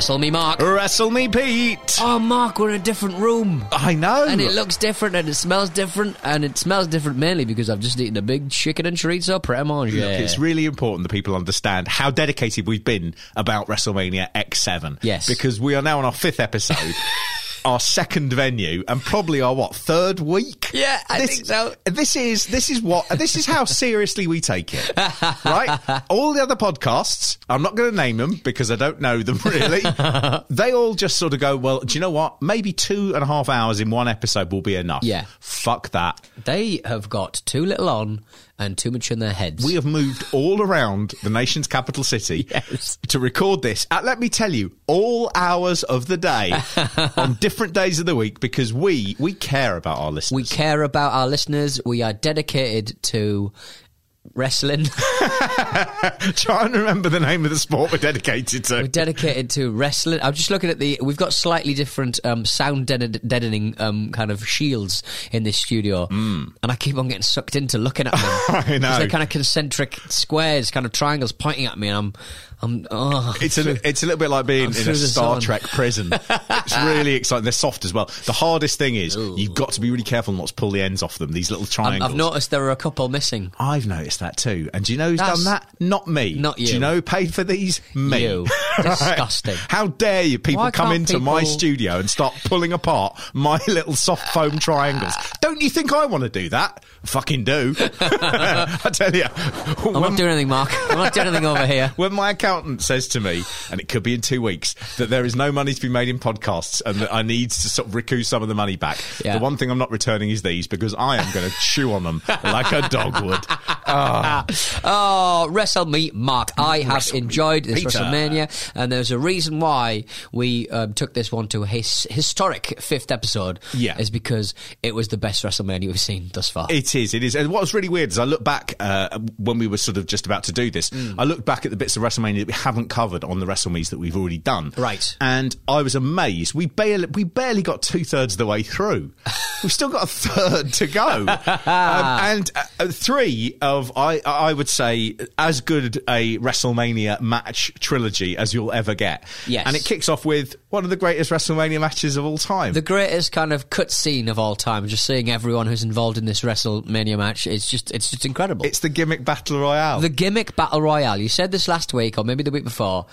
Wrestle me, Mark. Wrestle me, Pete. Oh, Mark, we're in a different room. I know. And it looks different and it smells different. And it smells different mainly because I've just eaten a big chicken and chorizo pret manger. Look, it's really important that people understand how dedicated we've been about WrestleMania X7. Yes. Because we are now on our fifth episode. our second venue and probably our what third week. Yeah, I this, think so. This is this is what this is how seriously we take it, right? All the other podcasts, I'm not going to name them because I don't know them really. they all just sort of go, well, do you know what? Maybe two and a half hours in one episode will be enough. Yeah. fuck that. They have got too little on and too much in their heads. We have moved all around the nation's capital city Yes. to record this at, let me tell you, all hours of the day on different days of the week because we we care about our listeners. we care about our listeners. We are dedicated to wrestling. Try and remember the name of the sport we're dedicated to. We're dedicated to wrestling. I'm just looking at the. We've got slightly different um, sound deaden- deadening um, kind of shields in this studio, and I keep on getting sucked into looking at them. Mm. I know. They're kind of concentric squares, kind of triangles pointing at me, and I'm, I'm. Oh, It's a, it's a little bit like being I'm in a Star zone. Trek prison. It's really exciting. They're soft as well. The hardest thing is you've got to be really careful not to pull the ends off them. These little triangles. I've noticed there are a couple missing. I've noticed that too. And do you know who's That's- done that? Not me. Not you. Do you. know who paid for these? Me. You. Disgusting. How dare you people Why come into my studio and start pulling apart my little soft foam triangles? Don't you think I want to do that? Fucking do. I tell you. I'm not doing anything, Mark. I'm not doing anything over here. When my accountant says to me, and it could be in two weeks, that there is no money to be made in podcasts and that I need to sort of recoup some of the money back, Yeah. the one thing I'm not returning is these because I am going to chew on them like a dog would. Oh, Wrestle Me, Mark. I have Wrestle enjoyed this Peter. WrestleMania, and there's a reason why we um, took this one to a his- historic fifth episode. Yeah. Is because it was the best WrestleMania we've seen thus far. It is, it is. And what was really weird is I look back uh, when we were sort of just about to do this, Mm. I looked back at the bits of WrestleMania that we haven't covered on the WrestleMe's that we've already done. Right. And I was amazed. We barely, we barely got two thirds of the way through. We've still got a third to go. um, and uh, three of, I, I would say, as good a WrestleMania match trilogy as you'll ever get. Yes. And it kicks off with one of the greatest WrestleMania matches of all time. the greatest kind of cut scene of all time, just seeing everyone who's involved in this WrestleMania match, it's just it's just incredible. it's the gimmick battle royale. The gimmick battle royale. You said this last week, or maybe the week before.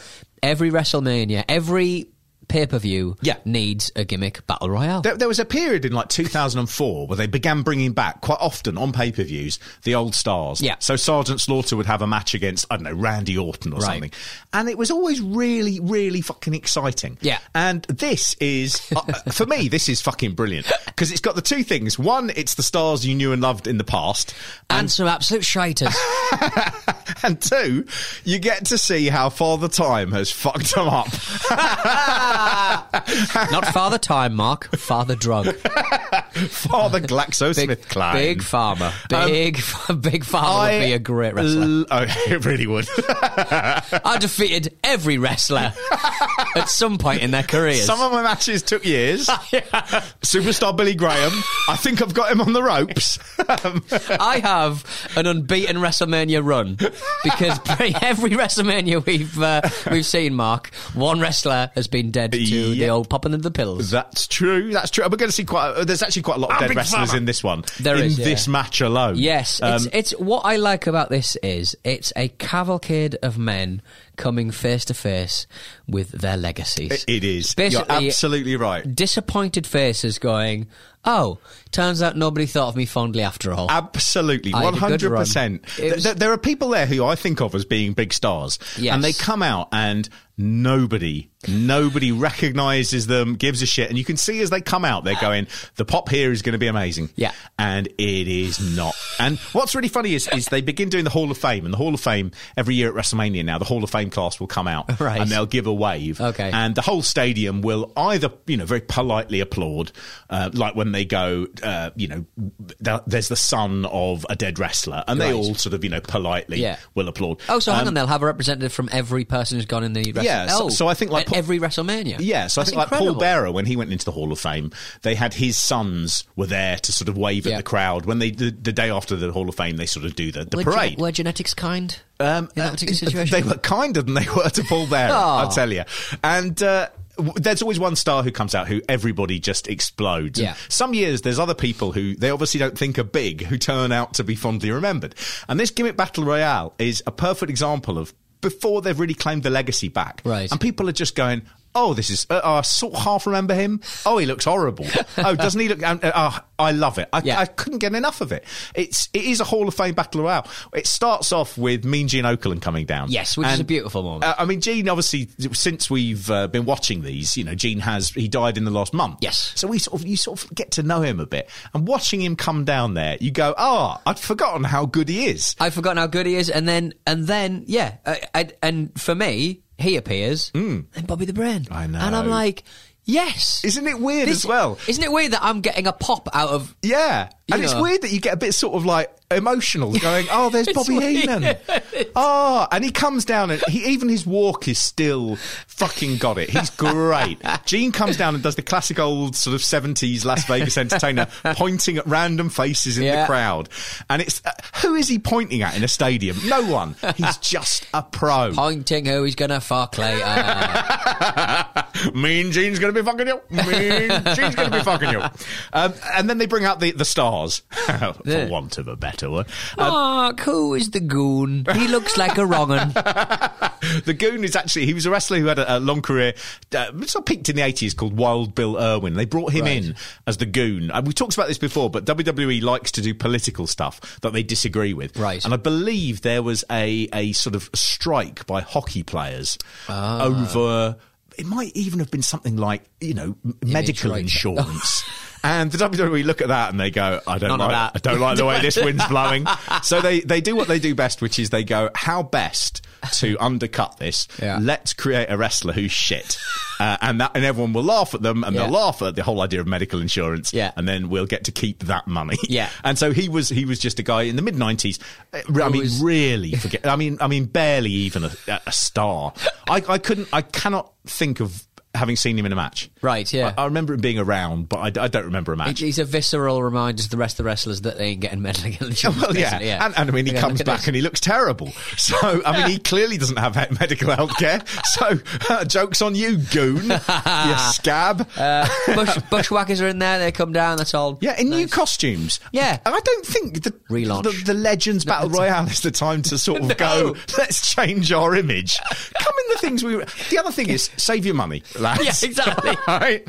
Every WrestleMania, every pay per view, Yeah. needs a gimmick battle royale. There, there was a period in like 2004 where they began bringing back quite often on pay per views the old stars. Yeah. So Sergeant Slaughter would have a match against, I don't know, Randy Orton or Right. something. And it was always really, really fucking exciting. Yeah. And this is, uh, for me, this is fucking brilliant because it's got the two things. One, it's the stars you knew and loved in the past. and some absolute shiters. And two, you get to see how Father Time has fucked them up. Not Father Time, Mark. Father Drug. Father GlaxoSmithKline. Big Pharma. Big, big Pharma would be a great wrestler. l- oh, it really would. I defeated every wrestler at some point in their careers. Some of my matches took years. Superstar Billy Graham. I think I've got him on the ropes. Um, I have an unbeaten WrestleMania run because every WrestleMania we've uh, we've seen, Mark, one wrestler has been dead to the Yeah. old popping of the pills. That's true. That's true. We're going to see quite. uh, there's actually quite a lot of dead wrestlers Pharma. in this one. There in is, yeah. this match alone. Yes, Um, it's, it's what I like about this is it's a cavalcade of men coming face to face with their legacies. it is. Basically, You're absolutely right. disappointed faces going, "Oh, turns out nobody thought of me fondly after all." Absolutely, one hundred percent. There are people there who I think of as being big stars, Yes. and they come out and nobody, nobody recognizes them, gives a shit, and you can see as they come out, they're going, "The pop here is going to be amazing." Yeah. and it is not. And what's really funny is, is they begin doing the Hall of Fame, and the Hall of Fame every year at WrestleMania now, the Hall of Fame class will come out, Right. and they'll give a wave, Okay. and the whole stadium will either, you know, very politely applaud, uh, like when they go, uh, you know, th- there's the son of a dead wrestler, and they all sort of, you know, politely Yeah. will applaud. Oh, so hang Um, on, they'll have a representative from every person who's gone in the Wrestle- Yeah, so- oh, so I think like Paul- every WrestleMania. Yeah, so I That's think like Paul incredible. Bearer when he went into the Hall of Fame, they had his sons were there to sort of wave Yeah. at the crowd. When they the, the day after the Hall of Fame, they sort of do the, the Were, parade. ge- were genetics kind Um, in that uh, particular situation? They were kinder than they were to Paul Bearer, Oh. I'll tell you. And uh, there's always one star who comes out who everybody just explodes. Yeah. Some years there's other people who they obviously don't think are big who turn out to be fondly remembered. And this gimmick battle royale is a perfect example of before they've really claimed the legacy back. Right. And people are just going. Oh, this is. Uh, I sort of half remember him. Oh, he looks horrible. oh, doesn't he look? Uh, oh, I love it. I, Yeah. I couldn't get enough of it. It's it is a Hall of Fame battle royale. It starts off with Mean Gene Okerlund coming down. Yes, which is a beautiful moment. uh, I mean, Gene obviously since we've uh, been watching these, you know, Gene has he died in the last month. Yes. so we sort of you sort of get to know him a bit, and watching him come down there, you go, oh, I'd forgotten how good he is. I've forgotten how good he is, and then and then yeah, I, I, and for me, he appears, and Bobby the Brain. Mm. I know. and I'm like, yes, Isn't it weird This- as well? Isn't it weird that I'm getting a pop out of? Yeah, and it's weird that you get a bit sort of like emotional, going, "Oh, there's Bobby. Heenan." Oh, and he comes down, and he even his walk is still fucking got it. He's great. Gene comes down and does the classic old sort of seventies Las Vegas entertainer, pointing at random faces in the crowd, and it's uh, who is he pointing at in a stadium? No one. He's just a pro. Pointing who he's gonna fuck later. mean Gene's going to be fucking you. Mean Gene's going to be fucking you. Um, and then they bring out the, the stars, for Yeah. want of a better word. Mark, who is the goon? He looks like a wrong un. The Goon is actually, he was a wrestler who had a, a long career, uh, sort of peaked in the 80s called Wild Bill Irwin. They brought him Right. in as the Goon. And we talked about this before, but WWE likes to do political stuff that they disagree with. Right. And I believe there was a, a sort of strike by hockey players over, it might even have been something like, you know, medical insurance. And the WWE look at that and they go, I don't None like, that. I don't like the way this wind's blowing. So they, they do what they do best, which is they go, how best to undercut this? Yeah. Let's create a wrestler who's shit. Uh, and that, and everyone will laugh at them and Yeah. they'll laugh at the whole idea of medical insurance. Yeah. And then we'll get to keep that money. Yeah. And so he was, he was just a guy in the mid nineties. I mean, was- really forget, I mean, I mean, barely even a, a star. I, I couldn't, I cannot think of having seen him in a match. Right, yeah. I, I remember him being around, but I, I don't remember a match. He's a visceral reminder to the rest of the wrestlers that they ain't getting medical insurance. Well, yeah. basically, And, and I mean, he Yeah, comes back this. and he looks terrible. So, I mean, he clearly doesn't have medical health care. So, uh, joke's on you, goon. you scab. Uh, bush, bushwhackers are in there. They come down. That's all. yeah, in new costumes. Yeah. And I don't think the, Relaunch. the, the Legends Battle Royale is the time to sort of No. go, let's change our image. Come in the things we. The other thing is, save your money, lads. Yeah, exactly. right?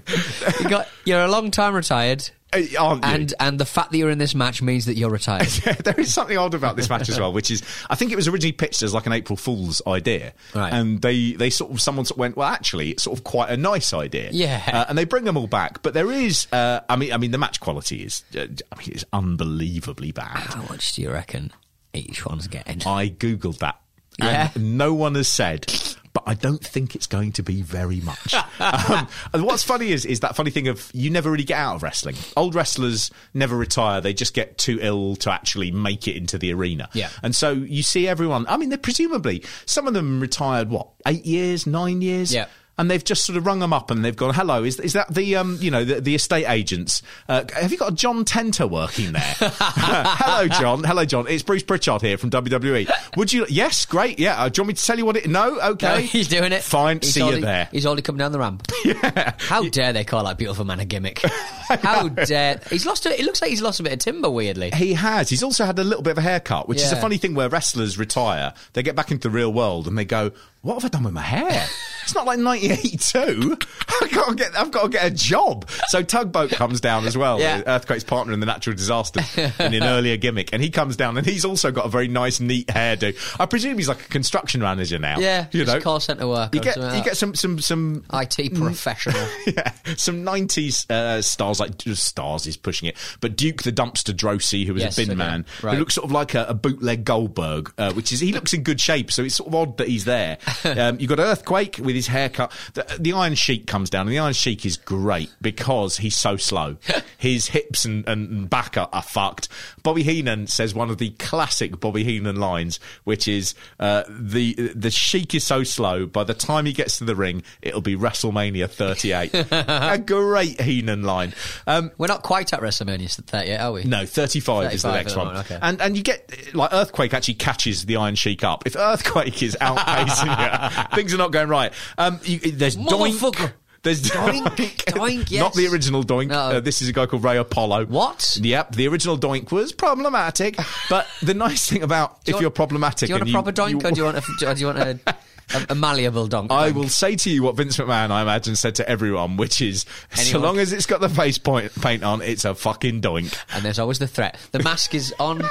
You got, you're a long time retired, Uh, Aren't you? and and the fact that you're in this match means that you're retired. there is something odd about this match as well, which is I think it was originally pitched as like an April Fool's idea, Right. and they they sort of someone sort of went, well, actually, it's sort of quite a nice idea, Yeah. uh, and they bring them all back, but there is, uh, I mean, I mean, the match quality is, uh, I mean, it's unbelievably bad. How much do you reckon each one's getting? I googled that. Yeah. and no one has said. But I don't think it's going to be very much. um, and what's funny is is that funny thing of you never really get out of wrestling. Old wrestlers never retire; they just get too ill to actually make it into the arena. Yeah. and so you see everyone. I mean, they're presumably some of them retired what eight years, nine years. Yeah and they've just sort of rung them up and they've gone, "Hello, is is that the um you know the, the estate agents? Uh, have you got a John Tenta working there? Hello, John. Hello, John. It's Bruce Pritchard here from WWE. Would you? Yes, great. Yeah. Uh, do you want me to tell you what it? No. Okay. No, he's doing it. Fine. He's see already, you there. He's already coming down the ramp. Yeah. How dare they call that beautiful man a gimmick? How dare he's lost? A, it looks like he's lost a bit of timber. Weirdly, He has. He's also had a little bit of a haircut, which is a funny thing where wrestlers retire, they get back into the real world and they go, "What have I done with my hair? it's not like 1982. I got to get. I've got to get a job." So Tugboat comes down as well, Yeah. Earthquake's partner in the natural disaster in an earlier gimmick, and he comes down and he's also got a very nice, neat hairdo. I presume he's like a construction manager now. yeah, you know. call centre work. you get you like get some some some. IT professional. yeah, some '90s uh, stars like stars is pushing it, but Duke the Dumpster Droese, who was Yes, a bin okay. man, Right. who looks sort of like a, a bootleg Goldberg, uh, which is he looks in good shape, so it's sort of odd that he's there. Um, you got Earthquake with his haircut. The, the Iron Sheik comes down, and the Iron Sheik is great because he's so slow. his hips and, and, back are, are fucked. Bobby Heenan says one of the classic Bobby Heenan lines, which is uh, the the Sheik is so slow. By the time he gets to the ring, it'll be WrestleMania 38. a great Heenan line. Um, We're not quite at WrestleMania 38, are we? no, 35, is the next one. okay. And and you get like Earthquake actually catches the Iron Sheik up. If Earthquake is outpacing you, things are not going right. Um, you, there's Doink. There's Doink, Doink, yes. Not the original Doink. No. Uh, this is a guy called Ray Apollo. What? Yep, the original Doink was problematic. but the nice thing about if you you're problematic, Do you want a proper doink, or do you want a, do you want a, a, a malleable donk? I will say to you what Vince McMahon, I imagine, said to everyone, which is, so long as it's got the face point, paint on, it's a fucking doink. And there's always the threat. The mask is on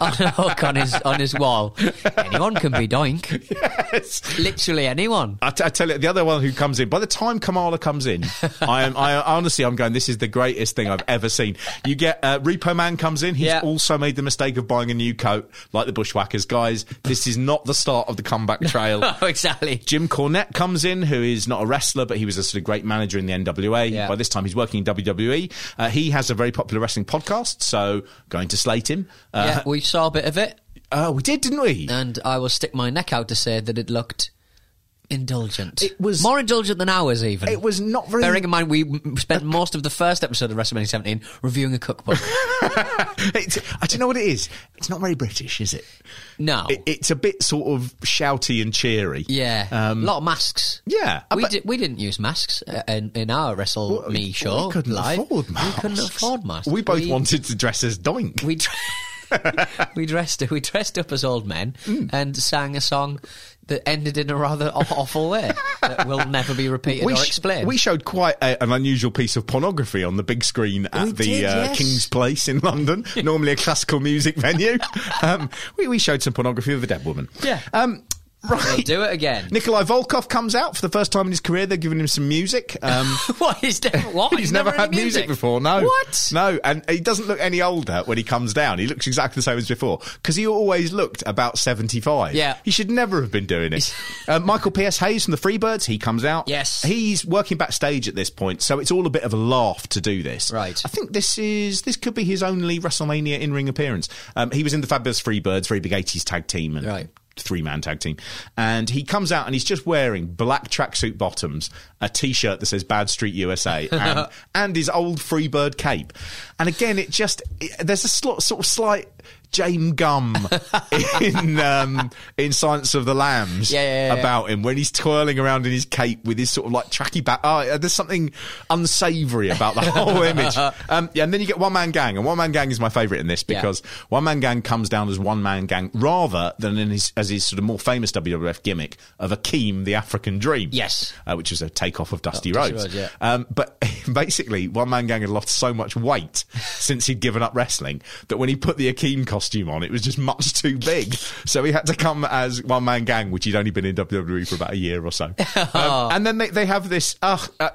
on a hook on his on his wall. Anyone can be doink. Yes. Literally anyone. I, t- I tell you, the other one who comes in. By the time Kamala comes in, I am. I honestly, I'm going. This is the greatest thing I've ever seen. You get uh, Repo Man comes in. He's Yeah. also made the mistake of buying a new coat, like the Bushwhackers guys. This is not the start of the comeback trail. Exactly. Jim Cornette comes in, who is not a wrestler, but he was a sort of great manager in the NWA. Yeah. By this time, he's working in WWE. Uh, he has a very popular wrestling podcast, so going to slate him. yeah, Uh, we saw a bit of it, oh, we did, didn't we? and I will stick my neck out to say that it looked indulgent. It was- more indulgent than ours, even. it was not very. Bearing in mind, we spent most of the first episode of WrestleMania 17 reviewing a cookbook. I don't know what it is. It's not very British, is it? No. It, it's a bit sort of shouty and cheery. yeah. Um, a lot of masks. Yeah, We, but- di- we didn't use masks uh, in, in our Wrestle Well, Me show. We couldn't live. afford masks. We couldn't afford masks. We both We- wanted to dress as Doink. We dr- we dressed we dressed up as old men Hmm. and sang a song that ended in a rather awful way that will never be repeated or sh- explained. we showed quite a, an unusual piece of pornography on the big screen at We the did, uh, yes. King's Place in London, normally a classical music venue. Um, we, we showed some pornography of a dead woman. Yeah. Um, We'll right. do it again. Nikolai Volkov comes out for the first time in his career. They're giving him some music. Um, what is that? What? He's never, had any music. before. No, What? No, and he doesn't look any older when he comes down. He looks exactly the same as before because he always looked about seventy-five. Yeah. he should never have been doing it. uh, Michael P.S. Hayes from the Freebirds, he comes out. Yes. he's working backstage at this point, so it's all a bit of a laugh to do this. Right. I think this is this could be his only WrestleMania in-ring appearance. Um, he was in the Fabulous Freebirds, very big eighties tag team, and Right. Three man tag team. And he comes out and he's just wearing black tracksuit bottoms, a t shirt that says Bad Street USA, and, and his old Freebird cape. And again, it just, it- there's a sl- sort of slight. Jame Gumb in um, in Silence of the Lambs Yeah, yeah, yeah, about him when he's twirling around in his cape with his sort of like tracky back. Oh, there's something unsavoury about the whole image. Um, yeah, and then you get One Man Gang, and One Man Gang is my favourite in this because One Man Gang comes down as One Man Gang rather than in his as his sort of more famous WWF gimmick of Akeem the African Dream. Yes. uh, which is a takeoff of Dusty Dusty Rhodes. Yeah. Um, but basically, One Man Gang had lost so much weight since he'd given up wrestling that when he put the Akeem costume on, it was just much too big. So he had to come as One Man Gang, which he'd only been in WWE for about a year or so. Um, and then they, they have this uh, uh,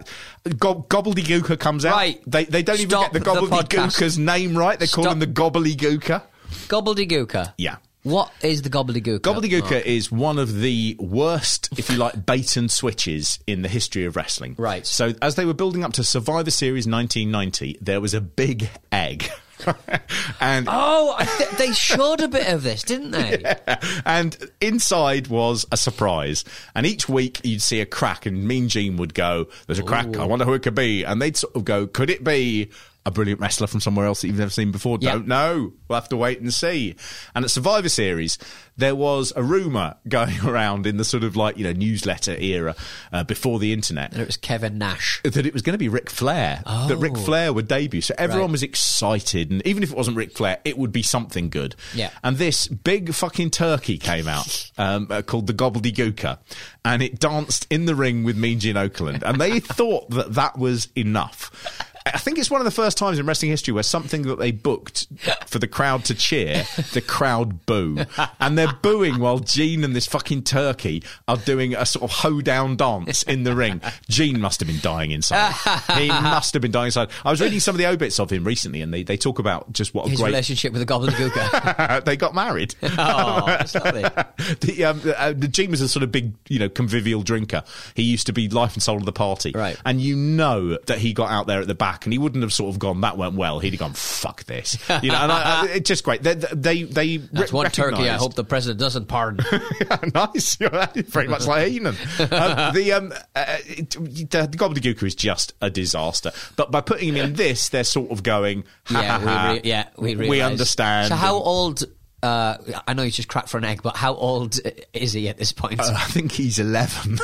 gob- Gobbledygooker comes out. Right. They, they don't Stop even get the the Gobbledygooker's podcast. name right. They call Stop. him the Gobbledygooker. Gobbledygooker. Yeah. What is the gobbledygooker? Gobbledygooker is one of the worst, if you like, bait and switches in the history of wrestling. Right. So, as they were building up to Survivor Series 1990, there was a big egg. and Oh, th- they showed a bit of this, didn't they? and inside was a surprise. And each week you'd see a crack, and Mean Gene would go, "There's a crack. I wonder who it could be." And they'd sort of go, "Could it be?" A brilliant wrestler from somewhere else that you've never seen before. Yeah. Don't know. We'll have to wait and see. And at Survivor Series, there was a rumor going around in the sort of like you know newsletter era uh, before the internet And it was Kevin Nash. that it was going to be Ric Flair. That Ric Oh. Flair would debut. So everyone Right. was excited. And even if it wasn't Ric Flair, it would be something good. Yeah. And this big fucking turkey came out um, uh, called the Gobbledygooker. And it danced in the ring with Mean Gene Okerlund. And they thought that that was enough. I think it's one of the first times in wrestling history where something that they booked for the crowd to cheer, the crowd boo. And they're booing while Gene and this fucking turkey are doing a sort of hoedown dance in the ring. Gene must have been dying inside. he must have been dying inside. I was reading some of the obits of him recently and they, they talk about just what a His great. relationship with the gobbledygooker. they got married. oh, that's lovely. the, um, uh, the Gene was a sort of big, you know, convivial drinker. He used to be life and soul of the party. Right. And you know that he got out there at the back and he wouldn't have sort of gone, that went well. He'd have gone, fuck this. You know, and I, I, it's just great. They, they, they That's re- one turkey I hope the president doesn't pardon. nice. Very much like Heenan. um, the, um, uh, the, the Gobbledygooker is just a disaster. But by putting him in this, they're sort of going, ha, yeah, ha, ha. we re- yeah, we we understand. So how old? Uh, I know he's just cracked for an egg, but how old is he at this point? I think he's 11.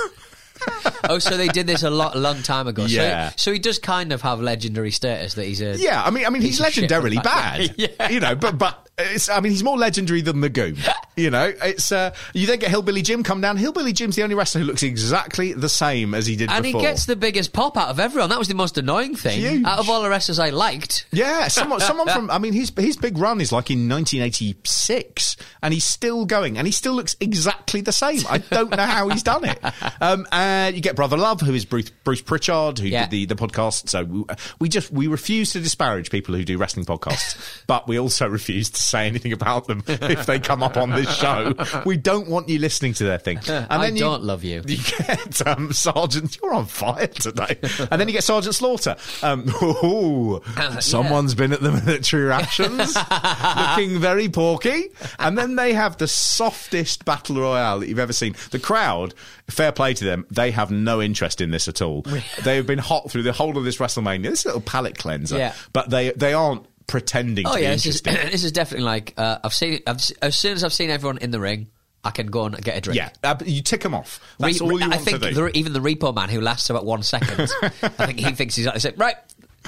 oh, so they did this a lot, a long time ago. Yeah. So, so he does kind of have legendary status that he's a. Yeah, I mean, I mean, he's Piece of shit from legendarily bad. Yeah. You know, but but it's. I mean, he's more legendary than the Goon. You know, it's. Uh, you then get Hillbilly Jim come down. Hillbilly Jim's the only wrestler who looks exactly the same as he did And before. he gets the biggest pop out of everyone. That was the most annoying thing. Huge. Out of all the wrestlers I liked. Yeah, someone, someone from. I mean, his his big run is like in 1986, and he's still going, and he still looks exactly the same. I don't know how he's done it. Um, and you get Brother Love, who is Bruce, Bruce Pritchard, who Yeah. did the the podcast. So we, we just we refuse to disparage people who do wrestling podcasts, but we also refuse to say anything about them if they come up on this show. We don't want you listening to their thing. And I then you- don't love you. you get um, Sergeant. You're on fire today. and then you get Sergeant Slaughter. Um, ooh, someone's been at the military rations, looking very porky. And then they have the softest battle royale that you've ever seen. The crowd, fair play to them, they have no interest in this at all. they have been hot through the whole of this WrestleMania. This little palate cleanser, Yeah. but they they aren't pretending Oh to be yeah, this is, this is definitely like uh, I've seen. I've, as soon as I've seen everyone in the ring, I can go and get a drink. yeah, uh, you tick them off. That's Re- all you I want think to do. the, even the repo man who lasts about one second, I think he thinks he's like, right,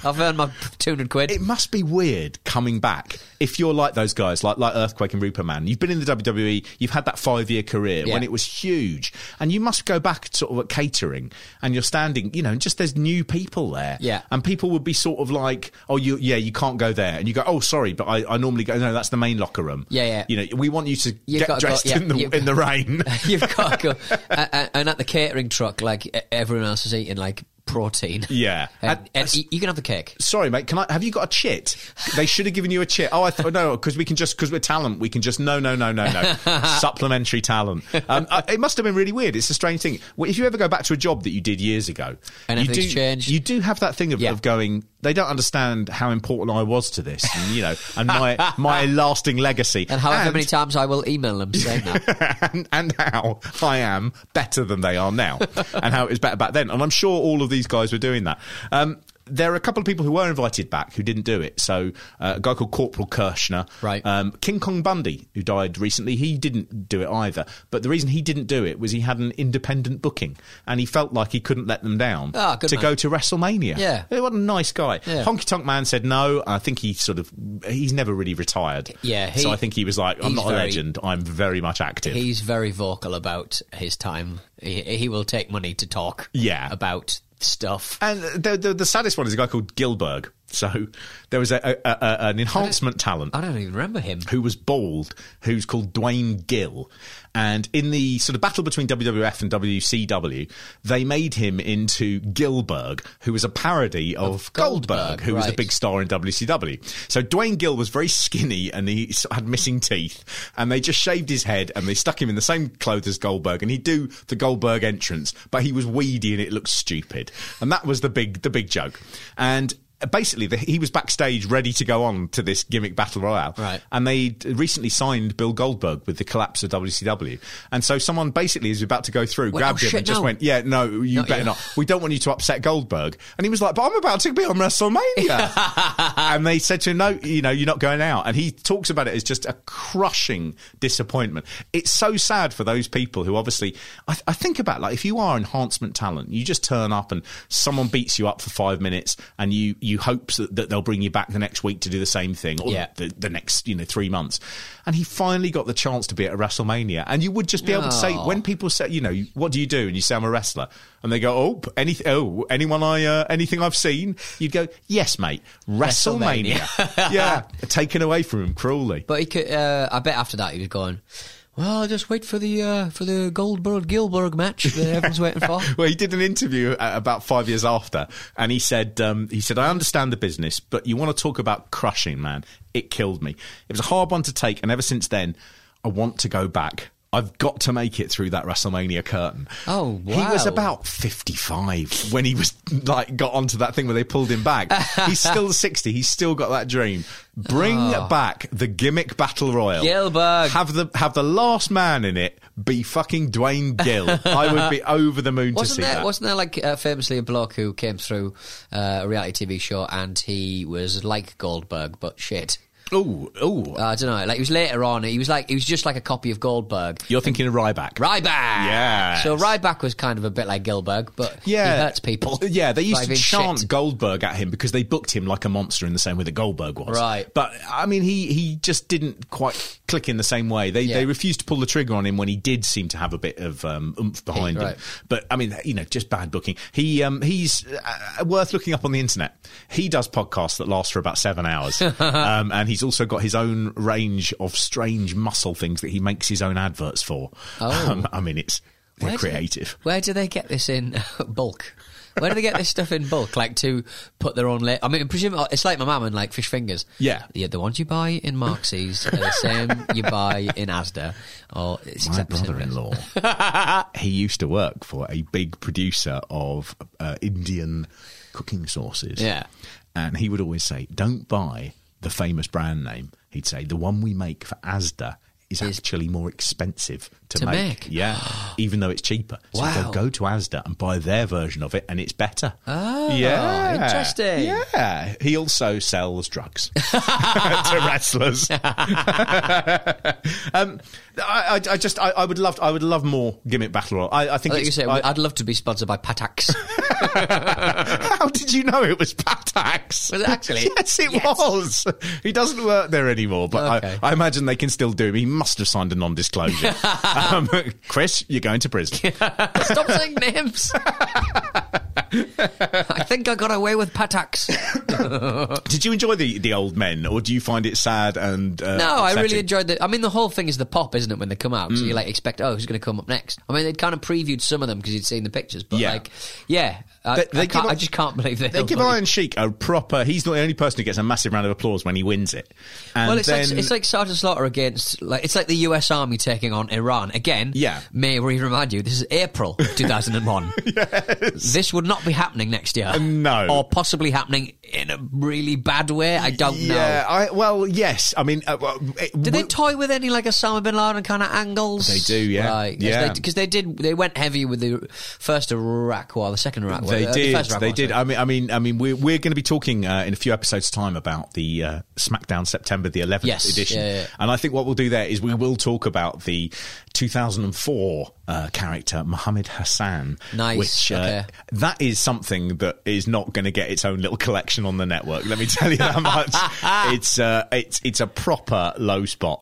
I've earned my two hundred quid. It must be weird coming back if you're like those guys, like like Earthquake and Repo Man. You've been in the WWE, you've had that five year career Yeah. when it was huge, and you must go back sort of at catering, and you're standing, you know, and just there's new people there, Yeah. and people would be sort of like, oh, you yeah, you can't go there, and you go, oh, sorry, but I, I normally go, no, that's the main locker room, Yeah, yeah. you know, we want you to You've get go- dressed yeah, in the in the rain. You've got to go, and, and at the catering truck, like everyone else is eating like protein. Yeah. and, And- and you you can have the cake. Sorry, mate. Can I have you got a chit? They should have given you a chit. Oh, I thought no, because we can just because we're talent, we can just no, no, no, no, no. Supplementary talent. Um, I, it must have been really weird. It's a strange thing. Well, if you ever go back to a job that you did years ago, And you do, changed. You do have that thing of, Yeah. of going. They don't understand how important I was to this, and you know, and my my lasting legacy, And however many times I will email them saying that. and, and how I am better than they are now, and how it was better back then. And I'm sure all of these guys were doing that. Um, there are a couple of people who were invited back who didn't do it. So uh, a guy called Corporal Kirchner, Right. Um, King Kong Bundy, who died recently, he didn't do it either. But the reason he didn't do it was he had an independent booking, and he felt like he couldn't let them down Ah, to man. go to WrestleMania. Yeah. what a nice guy. Yeah. Honky Tonk Man said no. I think he sort of he's never really retired. Yeah, he- so I think he was like, I'm not a legend. I'm very much active. He's very vocal about his time. He, he will take money to talk Yeah. about stuff. And the, the the saddest one is a guy called Gilberg, So there was a, a, a, an enhancement talent I don't even remember him. who was bald, who's called Dwayne Gill. And in the sort of battle between WWF and WCW, they made him into Gilberg, who was a parody of, Goldberg, Goldberg, who was the big star in WCW. So Dwayne Gill was very skinny and he had missing teeth, and they just shaved his head and they stuck him in the same clothes as Goldberg, and he'd do the Goldberg entrance, but he was weedy and it looked stupid, and that was the big the big joke. And basically, the, he was backstage ready to go on to this gimmick battle royale, Right. and they recently signed Bill Goldberg with the collapse of WCW. And so someone basically is about to go through, Wait, grabbed oh, him shit, and just no. went, Yeah, no, you Not better yet. not. We don't want you to upset Goldberg. And he was like, But I'm about to be on WrestleMania. and they said to him, No, you know, you're not going out. And he talks about it as just a crushing disappointment. It's so sad for those people who obviously, I, I think about like if you are enhancement talent, you just turn up and someone beats you up for five minutes and you, you hope that, that they'll bring you back the next week to do the same thing or Yeah. the, the next, you know, three months. And he finally got the chance to be at a WrestleMania. And you would just be able to say, when people say, you know, what do you do? And you say, I'm a wrestler. And they go, oh, anything, oh, anyone I, uh, anything I've seen? You'd go, yes, mate, WrestleMania. yeah, taken away from him cruelly. But he could. Uh, I bet after that he was going. Well, i just wait for the uh, for the Goldberg Gilberg match that everyone's waiting for. Well, he did an interview uh, about five years after, and he said, um, "He said I understand the business, but you want to talk about crushing, man? It killed me. It was a hard one to take, and ever since then, I want to go back. I've got to make it through that WrestleMania curtain." Oh, wow. He was about fifty-five when he was like got onto that thing where they pulled him back. He's still sixty. He's still got that dream. Bring back the gimmick battle royal. Gilbert. Have the have the last man in it be fucking Dwayne Gill. I would be over the moon to Wasn't see there? that. Wasn't there like uh, famously a bloke who came through uh, a reality TV show and he was like Goldberg but shit. Oh, oh. I don't know. Like he was later on. He was like he was just like a copy of Goldberg. You're thinking of Ryback. Ryback. Yeah. So Ryback was kind of a bit like Gilberg, but Yeah, he hurts people. Yeah, they used to chant shit. Goldberg at him because they booked him like a monster in the same way that Goldberg was. Right. But I mean, he he just didn't quite click in the same way. They Yeah. they refused to pull the trigger on him when he did seem to have a bit of um, oomph behind right. him. But I mean, you know, just bad booking. He um he's uh, worth looking up on the internet. He does podcasts that last for about seven hours, um, and he's also got his own range of strange muscle things that he makes his own adverts for. Oh. Um, I mean, it's they're Where do- creative. where do they get this in bulk? Where do they get this stuff in bulk? Like to put their own. La- I mean, presume it's like my mum and like fish fingers. Yeah. the, the ones you buy in Marxies are the same you buy in Asda. Or it's My exactly the same price. brother-in-law, he used to work for a big producer of uh, Indian cooking sauces. Yeah. and he would always say, "Don't buy the famous brand name." He'd say, "The one we make for Asda." Is actually more expensive to, To make? yeah, even though it's cheaper. So Wow. go, go to Asda and buy their version of it, and it's better. Oh, yeah, interesting. Yeah, he also sells drugs to wrestlers. um, I, I, just, I, I would love, I would love more gimmick battle royal. I, I think thought you it's, said I- I'd love to be sponsored by Patak's. How did you know it was Patak's? Was it actually? yes, it Yes. was. He doesn't work there anymore, but Okay. I, I imagine they can still do him. Must have signed a non-disclosure. um, Chris, you're going to prison. Stop saying names. I think I got away with Patak's. Did you enjoy the the old men, or do you find it sad and? Uh, No, I really enjoyed the. I mean, the whole thing is the pop, isn't it? When they come out, Mm. so you like expect, oh, who's going to come up next? I mean, they'd kind of previewed some of them because you'd seen the pictures, but Yeah. like, yeah, I, They- I, they can't, give I just can't believe they. They give Iron Sheik a proper. He's not the only person who gets a massive round of applause when he wins it. And well, it's then, like it's like Sergeant Slaughter against like it's like the U.S. Army taking on Iran again. Yeah. may we remind you, this is April two thousand and one. This would not be happening next year. no. or possibly happening in a really bad way. I don't yeah, know. I, well, yes. I mean, uh, it, Did they toy with any like Osama bin Laden kind of angles? They do, yeah. Right, Yeah. Because they, did. They went heavy with the first Iraq war, the second Iraq war. They uh, the did. first Iraq They did. I mean, I mean, I mean, we're we're going to be talking uh, in a few episodes' time about the uh, SmackDown September the 11th Yes, edition, yeah, yeah. and I think what we'll do there is we will talk about the 2004 uh, character Mohammed Hassan. Nice, Which uh, okay. that is something that is not going to get its own little collection on the network. Let me tell you that much. it's uh, it's it's a proper low spot.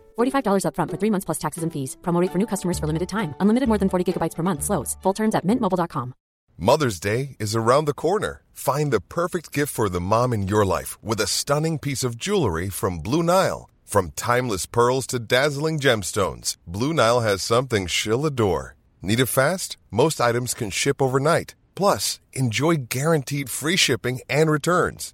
$45 upfront for three months plus taxes and fees. Promo rate for new customers for limited time. Unlimited more than 40 gigabytes per month. Slows. Full terms at mintmobile.com. Mother's Day is around the corner. Find the perfect gift for the mom in your life with a stunning piece of jewelry from Blue Nile. From timeless pearls to dazzling gemstones, Blue Nile has something she'll adore. Need it fast? Most items can ship overnight. Plus, enjoy guaranteed free shipping and returns.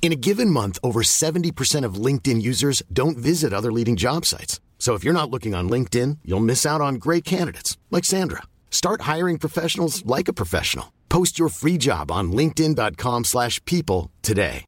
In a given month, over 70% of LinkedIn users don't visit other leading job sites. So if you're not looking on LinkedIn, you'll miss out on great candidates like Sandra. Start hiring professionals like a professional. Post your free job on linkedin.com/people slash people today.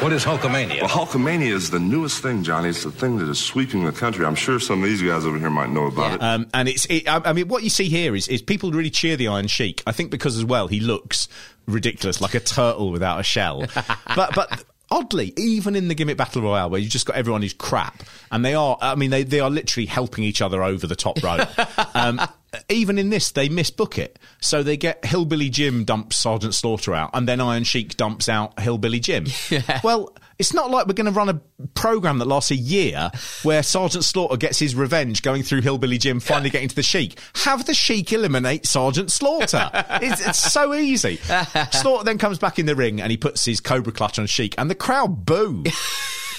What is Hulkamania? Well, Hulkamania is the newest thing, Johnny. It's the thing that is sweeping the country. I'm sure some of these guys over here might know about it. Um, and it's, it, I I mean, what you see here is, is people really cheer the Iron Sheik. I think because as well he looks ridiculous, like a turtle without a shell. but but oddly, even in the gimmick battle royale, where you've just got everyone who's crap, and they are, I mean, they they are literally helping each other over the top rope. um, even in this, they misbook it, so they get Hillbilly Jim dumps Sergeant Slaughter out, and then Iron Sheik dumps out Hillbilly Jim. Well. It's not like we're going to run a program that lasts a year where Sergeant Slaughter gets his revenge going through Hillbilly Jim, finally getting to the Sheik. Have the Sheik eliminate Sergeant Slaughter. it's, it's so easy. Slaughter then comes back in the ring and he puts his Cobra clutch on Sheik, and the crowd boo.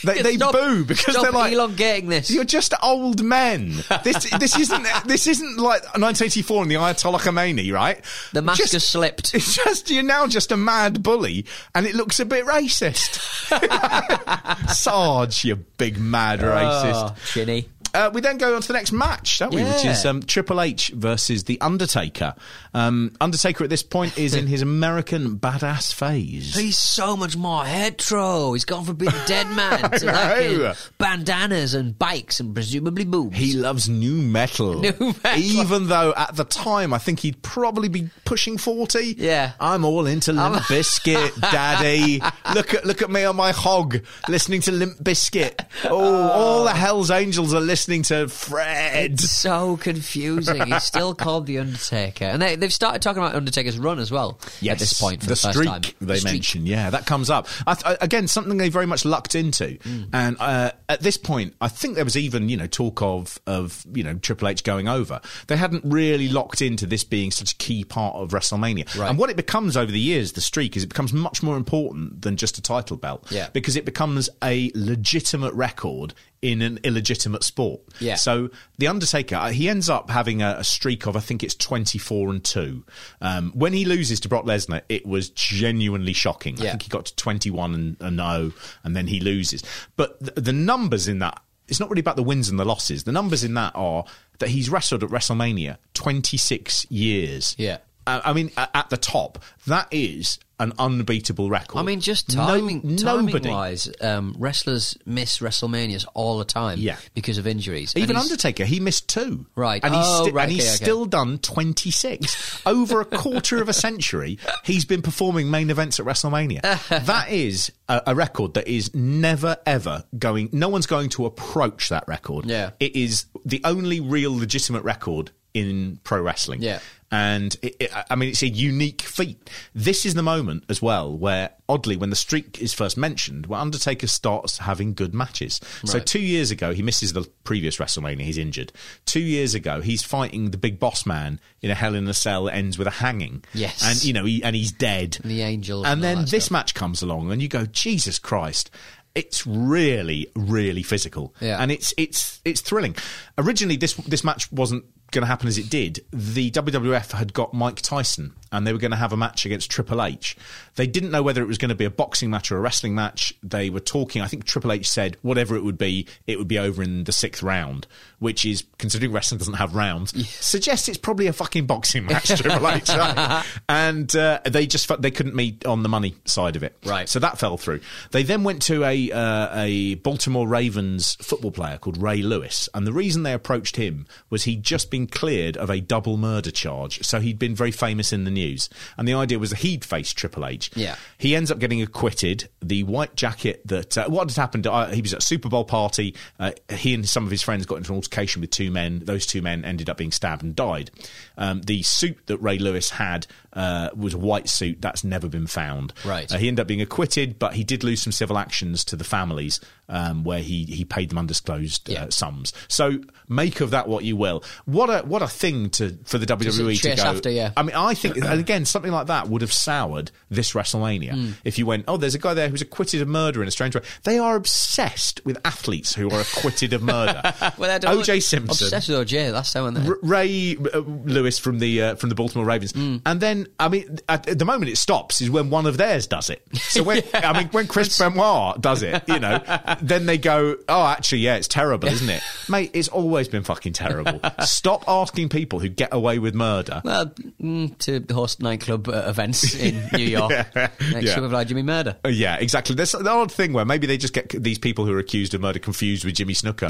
They, they Stop- boo because they're like elongating this. You're just old men. This this isn't this isn't like 1984 and the Ayatollah Khomeini, right? The mask Just- has slipped. It's just you're now just a mad bully, and it looks a bit racist. Sarge, you big mad racist. Oh, chinny. Uh, we then go on to the next match, don't we? Which is um, Triple H versus The Undertaker. Um, Undertaker at this point is in his American badass phase. He's so much more hetero. He's gone from being a dead man to like, bandanas and bikes and presumably boobs. He loves nu metal. Nu metal. Even though at the time I think he'd probably be pushing 40. Yeah. I'm all into Limp Bizkit, daddy. Look at look at me on my hog listening to Limp Bizkit. Oh, all the Hells Angels are listening to Fred. It's so confusing. He's still called the Undertaker, and they, they've started talking about Undertaker's run as well. at this point, for the, first streak time. they The mention, yeah, that comes up I, th- I- again. Something they very much lucked into, Mm. and uh, at this point, I think there was even you know talk of of you know Triple H going over. They hadn't really locked into this being such a key part of WrestleMania, Right. and what it becomes over the years, the streak is it becomes much more important than just a title belt, Yeah. because it becomes a legitimate record in an illegitimate sport. Yeah. So the Undertaker, uh, he ends up having a, a streak of I think it's twenty four and two. Um, when he loses to Brock Lesnar, it was genuinely shocking. I think he got to twenty one and, and zero, and then he loses. But the, the numbers in that. It's not really about the wins and the losses. The numbers in that are that he's wrestled at WrestleMania 26 years. Yeah. Uh, I mean, at the top, that is an unbeatable record. I mean, just timing, nobody. timing wise, um, wrestlers miss WrestleManias all the time Yeah. because of injuries. Even Undertaker, he missed two. Right. And he's, Oh, sti- right, and he's okay, okay. still done 26. Over a quarter of a century, he's been performing main events at WrestleMania. that is a, a record that is never, ever going, no one's going to approach that record. Yeah. It is the only real legitimate record in pro wrestling. Yeah. And it, it, I mean, it's a unique feat. This is the moment as well where, oddly, when the streak is first mentioned, where Undertaker starts having good matches. So two years ago, he misses the previous WrestleMania. He's injured. Two years ago, he's fighting the Big Boss Man in a Hell in a Cell that ends with a hanging. Yes. and you know, he, and he's dead. And the angels And and then this stuff. match comes along, and you go, Jesus Christ. It's really, really physical, Yeah. and it's it's it's thrilling. Originally, this this match wasn't going to happen as it did. The WWF had got Mike Tyson, and they were going to have a match against Triple H. They didn't know whether it was going to be a boxing match or a wrestling match. They were talking. I think Triple H said whatever it would be, it would be over in the sixth round, which is considering wrestling doesn't have rounds, suggests it's probably a fucking boxing match. Triple H, right? and uh, they just they couldn't meet on the money side of it, Right. So that fell through. They then went to a uh, a Baltimore Ravens football player called Ray Lewis, and the reason they approached him was he'd just been cleared of a double murder charge, so he'd been very famous in the news. And the idea was that he'd face Triple H. Yeah. he ends up getting acquitted. The white jacket that uh, what had happened? Uh, he was at a Super Bowl party. Uh, he and some of his friends got into an altercation with two men. Those two men ended up being stabbed and died. Um, the suit that Ray Lewis had uh, was a white suit that's never been found. Right. Uh, he ended up being acquitted, but he did lose some civil actions to the families um, where he, he paid them undisclosed Yeah. uh, sums. So make of that what you will. What a what a thing to for the WWE to go after, yeah. I mean, I think and again something like that would have soured this WrestleMania Hmm. if you went, oh, there's a guy there who's acquitted of murder in a strange way. They are obsessed with athletes who are acquitted of murder. Well, OJ Simpson. Obsessed with OJ That's they? R- Ray uh, Lewis from the uh, from the Baltimore Ravens, Hmm. and then I mean, at, at the moment it stops is when one of theirs does it. So when I mean, when Chris Benoit does it, you know, then they go, "Oh, actually, yeah, it's terrible, isn't it, mate? It's always been fucking terrible. Stop asking people who get away with murder." Well, mm, to host nightclub uh, events in New York Yeah. next Yeah. to Jimmy Murder. Uh, Yeah, exactly. There's the odd thing where maybe they just get these people who are accused of murder confused with Jimmy Snuka.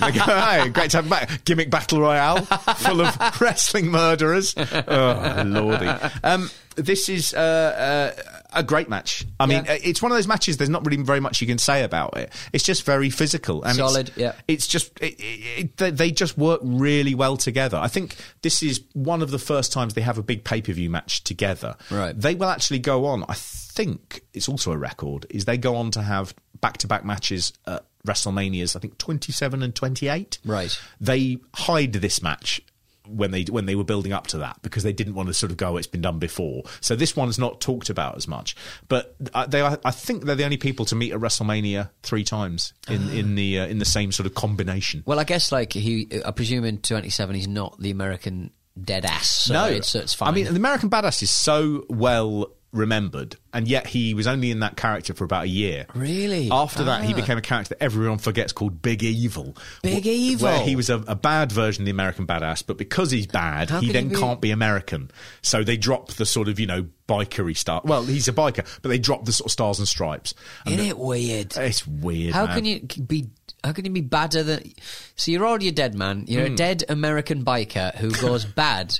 they go, hey, great to have back. Gimmick battle royale full of wrestling murderers. Oh, lordy. Um, this is uh, uh, a great match. I mean, Yeah. it's one of those matches. There's not really very much you can say about it. It's just very physical and it's- Solid, yeah. It's just it, it, it, they- they just work really well together. I think this is one of the first times they have a big pay per view match together. Right. They will actually go on. I think it's also a record. Is they go on to have back to back matches at WrestleManias. I think twenty seven and twenty eight. Right. They hide this match. When they when they were building up to that, because they didn't want to sort of go, it's been done before. So this one's not talked about as much. But uh, they, are, I think, they're the only people to meet at WrestleMania three times in in the uh, in the same sort of combination. Well, I guess like he, I presume in twenty seven he's not the American dead ass. So no, it's, it's fine. I mean, the American Badass is so well remembered, and yet he was only in that character for about a year. Really? After that, he Ah. became a character that everyone forgets called Big Evil. Big wh- Evil. Where he was a, a bad version of the American Badass, but because he's bad, How he then he be- can't be American. So they drop the sort of, you know, bikery star. Well, he's a biker, but they drop the sort of stars and stripes. And Isn't the- it weird? It's weird. How man. can you be? How can you be badder than? So you're already a dead man. You're Hmm. a dead American biker who goes bad.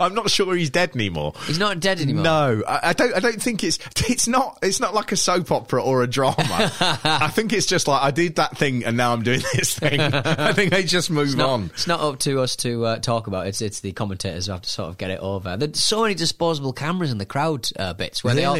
I'm not sure he's dead anymore. He's not dead anymore. No, I, I don't. I don't think it's. It's not. It's not like a soap opera or a drama. I think it's just like I did that thing and now I'm doing this thing. I think they just move It's not, on. it's not up to us to uh, talk about. It's it's the commentators who have to sort of get it over. There's so many disposable cameras in the crowd uh, bits where they all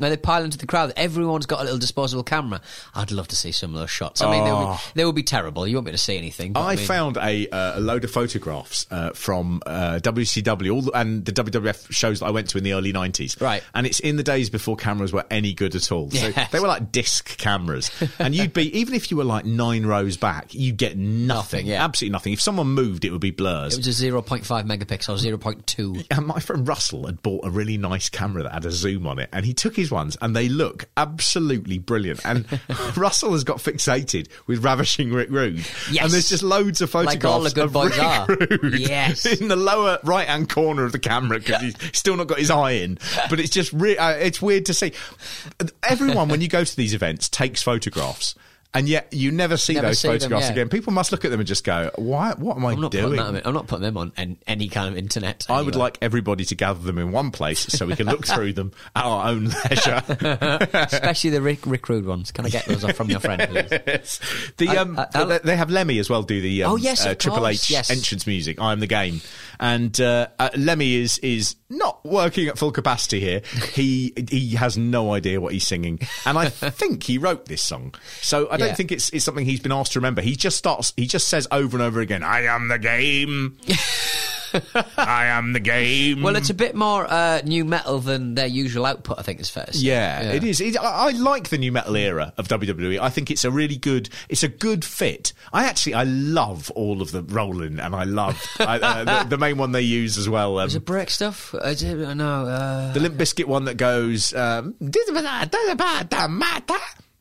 Where they pile into the crowd. Everyone's got a little disposable camera. I'd love to see some of those shots. I mean, they, would be, they would be terrible. You won't be able to see anything. But. I, I, mean, found a, uh, a load of photographs uh, from uh, WCW all the, and the WWF shows that I went to in the early 90s. Right. And it's in the days before cameras were any good at all. So Yes. they were like disc cameras. and you'd be, even if you were like nine rows back, you'd get nothing. Nothing, yeah. Absolutely nothing. If someone moved, it would be blurs. it was a 0.5 megapixel, 0.2. And my friend Russell had bought a really nice camera that had a zoom on it, and he took his ones, and they look absolutely brilliant. And Russell has got fixated with ravishing Rick Rude, Yes. and there's just loads of Like all photographs the good of boys Rick are. Rude Yes. in the lower right hand corner of the camera because he's still not got his eye in. But it's just re- uh, it's weird to see. Everyone when you go to these events takes photographs. And yet you never see Never those see them, photographs yeah. again. People must look at them and just go, "Why? What am I I'm doing?" I'm not putting them on any kind of internet. I would like everybody to gather them in one place so we can look through them at our own leisure. especially the Rick, Rick Rude ones. Can I get those off from your friend? Please? The I- um, I- they- they have Lemmy as well. Do the um, Oh, yes, uh, Triple H yes. entrance music. I am the game, and uh, uh, Lemmy is is not working at full capacity here. He he has no idea what he's singing, and I think he wrote this song. So I don't Yeah. think it's it's something he's been asked to remember. He just starts. He just says over and over again, "I am the game." I am the game. Well, it's a bit more uh, nu metal than their usual output. I think is fair. to say. Yeah, it is. It, I, I like the nu metal era of WWE. I think it's a really good. It's a good fit. I actually I love all of the rolling, and I love I, uh, the, the main one they use as well. Um, Is it break stuff? I don't know. Uh, the Limp Bizkit one that goes. Um,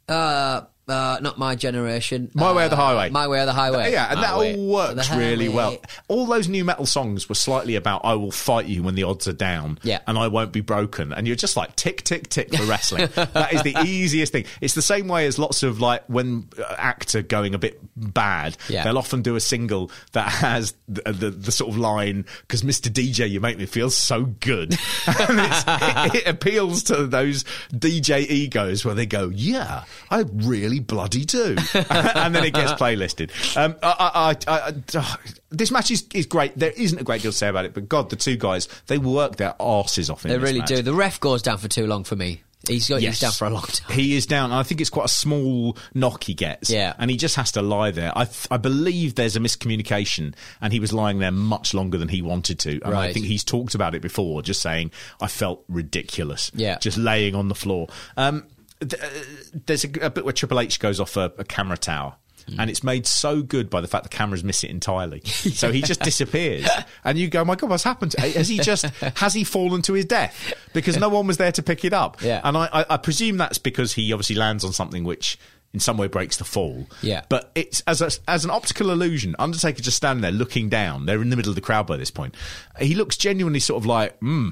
uh, uh, not my generation. My Way or the Uh, Highway. My way or the highway. Yeah, and My that way all or works really well. All those nu metal songs were slightly about "I will fight you when the odds are down," Yeah. and I won't be broken. And you're just like tick, tick, tick for wrestling. that is the easiest thing. It's the same way as lots of like when uh, acts going a bit bad, Yeah. they'll often do a single that has the, the, the sort of line because Mr. DJ, you make me feel so good, and it's, it, it appeals to those DJ egos where they go, "Yeah, I really bloody do," and then it gets playlisted. Um, I, I, I, I, this match is, is great. There isn't a great deal to say about it, but God, the two guys they work their arses off. In They this really match. do. The ref goes down for too long for me. He's got he's down for a long time. He is down. and I think it's quite a small knock he gets. Yeah. And he just has to lie there. I, th- I believe there's a miscommunication and he was lying there much longer than he wanted to. And I think he's talked about it before, just saying, I felt ridiculous. Yeah. Just laying on the floor. Um, th- uh, there's a, a bit where Triple H goes off a, a camera tower. And it's made so good by the fact the cameras miss it entirely. So he just disappears. And you go, my God, what's happened to Has he just, has he fallen to his death? Because no one was there to pick it up. Yeah. And I, I, I presume that's because he obviously lands on something which in some way breaks the fall. Yeah. But it's as a, as an optical illusion. Undertaker just standing there looking down. They're in the middle of the crowd by this point. He looks genuinely sort of like, hmm.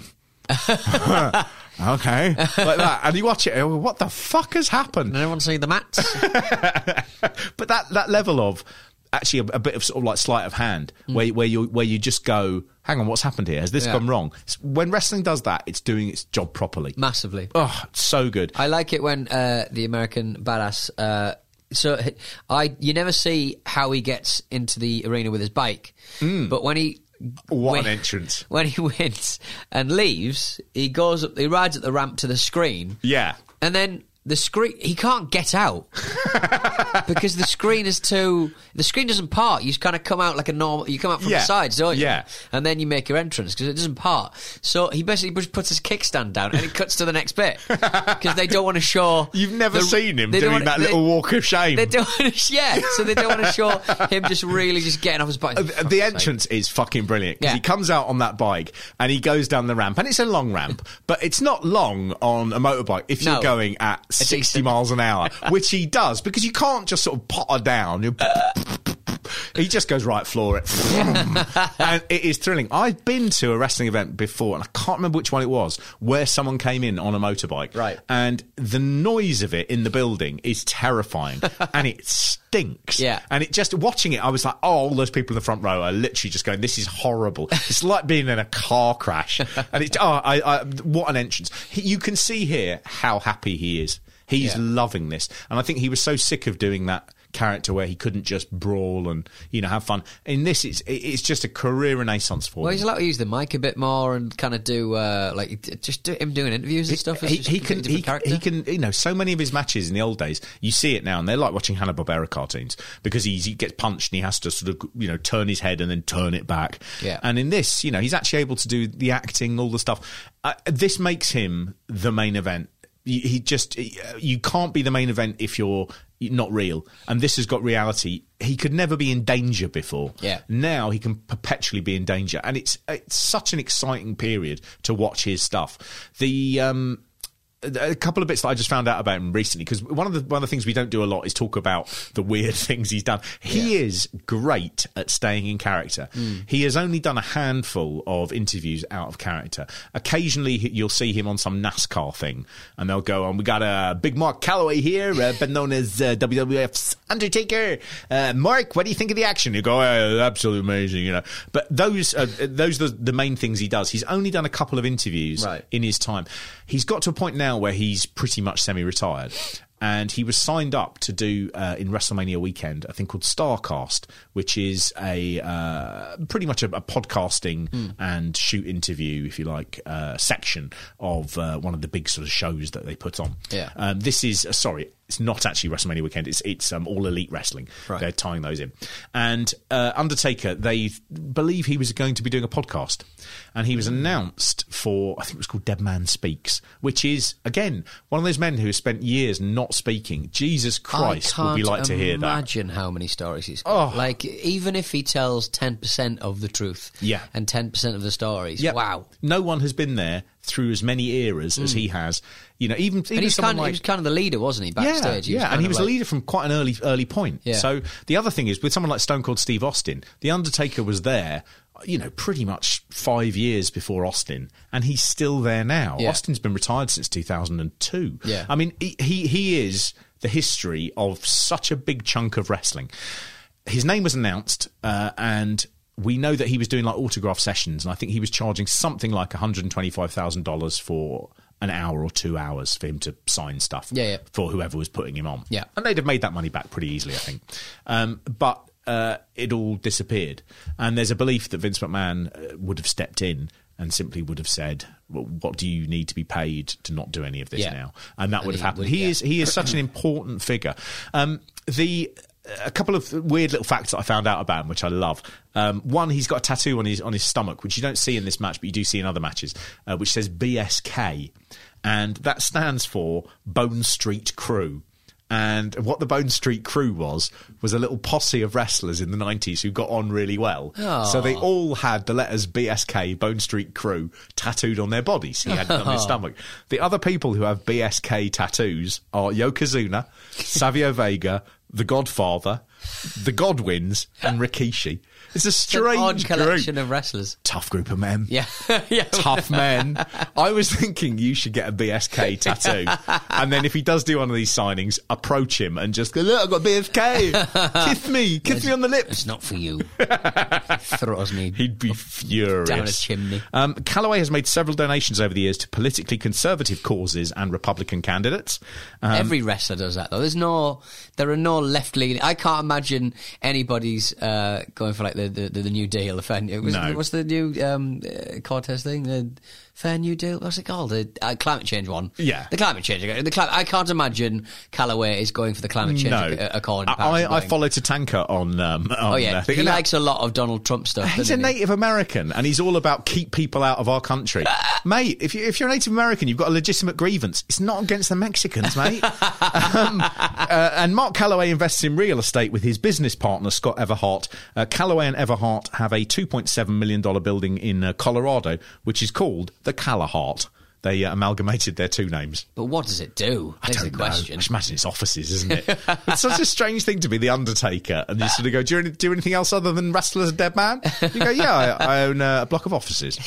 okay, like that, and you watch it. go, What the fuck has happened? And everyone see the mats. but that that level of actually a, a bit of sort of like sleight of hand where where you where you just go, hang on, what's happened here? Has this Yeah. gone wrong? When wrestling does that, it's doing its job properly. Massively. Oh, it's so good. I like it when uh, the American badass. Uh, so I, you never see how he gets into the arena with his bike, but when he. What when, an entrance. When he wins and leaves, he goes up, he rides up the ramp to the screen, Yeah. and then the screen he can't get out because the screen is too the screen doesn't part you just kind of come out like a normal you come out from Yeah. the sides don't you Yeah. and then you make your entrance because it doesn't part so he basically just puts his kickstand down and it cuts to the next bit because they don't want to show You've never the- seen him they doing wanna- that little walk of shame. they don't to, yeah so they don't want to show him just really just getting off his bike Uh, the- the entrance is fucking brilliant because Yeah. he comes out on that bike and he goes down the ramp and it's a long ramp but it's not long on a motorbike if you're going at 60 miles an hour which he does because you can't just sort of potter down he just goes right floor it and it is thrilling I've been to a wrestling event before and I can't remember which one it was where someone came in on a motorbike Right. and the noise of it in the building is terrifying and it stinks Yeah. and it just watching it, I was like, oh, all those people in the front row are literally just going, this is horrible. it's like being in a car crash. And it's, oh, I, I, what an entrance. You can see here how happy he is. He's Yeah. loving this. And I think he was so sick of doing that character where he couldn't just brawl and, you know, have fun. In this, it's, it's just a career renaissance for well him. Well, he's allowed to use the mic a bit more and kind of do uh, like just do him doing interviews and stuff he, he can he, he can you know so many of his matches in the old days you see it now and they're like watching Hanna Barbera cartoons because he's, he gets punched and he has to sort of you know turn his head and then turn it back Yeah. and in this you know he's actually able to do the acting all the stuff uh, this makes him the main event he just you can't be the main event if you're not real. And this has got reality. He could never be in danger before. Yeah. now he can perpetually be in danger. And it's it's such an exciting period to watch his stuff. The um a couple of bits that I just found out about him recently because one of the one of the things we don't do a lot is talk about the weird things he's done. He is great at staying in character. He has only done a handful of interviews out of character. Occasionally, you'll see him on some NASCAR thing, and they'll go on. We got a uh, Big Mark Calaway here, uh, better known as uh, WWF's Undertaker. Uh, Mark, what do you think of the action? You go, oh, absolutely amazing, you know. But those uh, those are the main things he does. He's only done a couple of interviews Right. in his time. He's got to a point now where he's pretty much semi-retired. And he was signed up to do uh, in WrestleMania weekend a thing called Starrcast, which is a uh, pretty much a, a podcasting Hmm. and shoot interview, if you like, uh, section of uh, one of the big sort of shows that they put on. Yeah. Um, this is uh, sorry, it's not actually WrestleMania weekend. It's it's um, all elite wrestling. Right. They're tying those in. And uh, Undertaker, they believe he was going to be doing a podcast, and he was announced for I think it was called Dead Man Speaks, which is again one of those men who has spent years not speaking. Jesus Christ, would we like to hear that? Imagine how many stories he's got. Oh. Like even if he tells ten percent of the truth, Yeah. and ten percent of the stories, Yeah. wow. No one has been there through as many eras as he has. You know, even, even he's someone kind, of, like he was kind of the leader, wasn't he? Backstage, Yeah, yeah, and he was like- a leader from quite an early early point. Yeah. So the other thing is with someone like Stone Cold Steve Austin, the Undertaker was there. You know, pretty much five years before Austin, and he's still there now. Yeah. Austin's been retired since 2002. Yeah. I mean, he he- he is the history of such a big chunk of wrestling. His name was announced, uh, and we know that he was doing like autograph sessions, and I think he was charging something like one hundred and twenty-five thousand dollars for an hour or two hours for him to sign stuff Yeah, yeah. for whoever was putting him on. Yeah. And they'd have made that money back pretty easily, I think. Um, but uh, it all disappeared. And there's a belief that Vince McMahon uh, would have stepped in and simply would have said, well, "What do you need to be paid to not do any of this Yeah. now?" And that And would have happened. would- He is he is such an important figure. Um, the a couple of weird little facts that I found out about him, which I love. Um, one, he's got a tattoo on his on his stomach, which you don't see in this match, but you do see in other matches, uh, which says BSK, and that stands for Bone Street Krew. And what the Bone Street Krew was was a little posse of wrestlers in the nineties who got on really well. So they all had the letters BSK Bone Street Krew tattooed on their bodies. He had it on his stomach. The other people who have BSK tattoos are Yokozuna, Savio Vega, The Godfather, The Godwins, and Rikishi. It's a It's an strange odd collection group. of wrestlers. Tough group of men Yeah, yeah. tough men. I was thinking you should get a BSK tattoo, and then if he does do one of these signings, approach him and just go, "Look, I've got BSK. Kiss me, kiss me on the lips." It's not for you. Throws me. He'd be furious. Down a chimney. Um, Calaway has made several donations over the years to politically conservative causes and Republican candidates. Um, Every wrestler does that though. There's no, there are no left leaning. I can't imagine anybody's uh, going for like the the, the, the New Deal. The fair, was, No. What's the new um, uh, Cortez thing? The Fair New Deal. What's it called? The uh, climate change one. Yeah. the climate change. The cli- I can't imagine Calaway is going for the climate change no, ac- accord. I, I, I followed Tatanka on. Um, on Oh yeah, uh, he likes a lot of Donald Trump stuff. He's a he? Native American, and he's all about keep people out of our country, mate. If you if you're a Native American, you've got a legitimate grievance. It's not against the Mexicans, mate. um, uh, and Mark Calaway invests in real estate with his business partner Scott Everhart. Uh, Calaway and Everhart have a 2.7 million dollar building in uh, Colorado, which is called the Callahart. They uh, amalgamated their two names. But what does it do? I don't the know. question. I just imagine it's offices, isn't it? it's such a strange thing to be the Undertaker and you sort of go, do you any- do anything else other than wrestle as a dead man? You go, yeah, I, I own uh, a block of offices.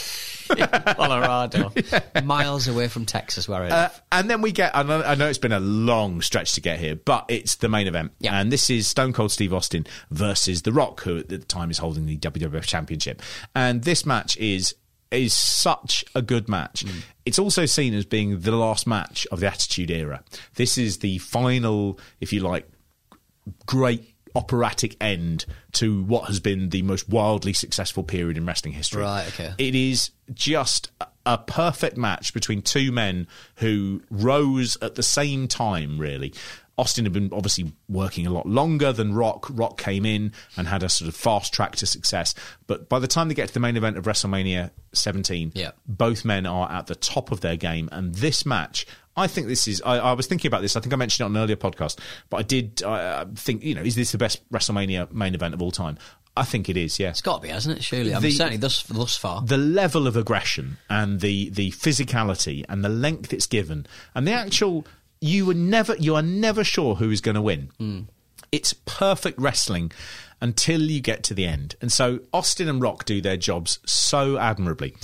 Colorado, miles away from Texas, where I live. Uh, and then we get, I know, I know it's been a long stretch to get here, but it's the main event. Yeah. And this is Stone Cold Steve Austin versus The Rock, who at the time is holding the WWF Championship. And this match is is such a good match. Mm. It's also seen as being the last match of the Attitude Era. This is the final, if you like, great operatic end to what has been the most wildly successful period in wrestling history. Right, okay. It is just a perfect match between two men who rose at the same time, really. Austin had been obviously working a lot longer than Rock. Rock came in and had a sort of fast track to success. But by the time they get to the main event of WrestleMania 17, Yeah. both men are at the top of their game. And this match, I think this is. I, I was thinking about this. I think I mentioned it on an earlier podcast, but I did uh, think, you know, is this the best WrestleMania main event of all time? I think it is. Yeah, It's got to be, hasn't it? Surely. I mean, The- certainly thus thus far. the level of aggression and the the physicality and the length it's given and the actual you were never you are never sure who is going to win. Hmm. It's perfect wrestling until you get to the end. And so Austin and Rock do their jobs so admirably.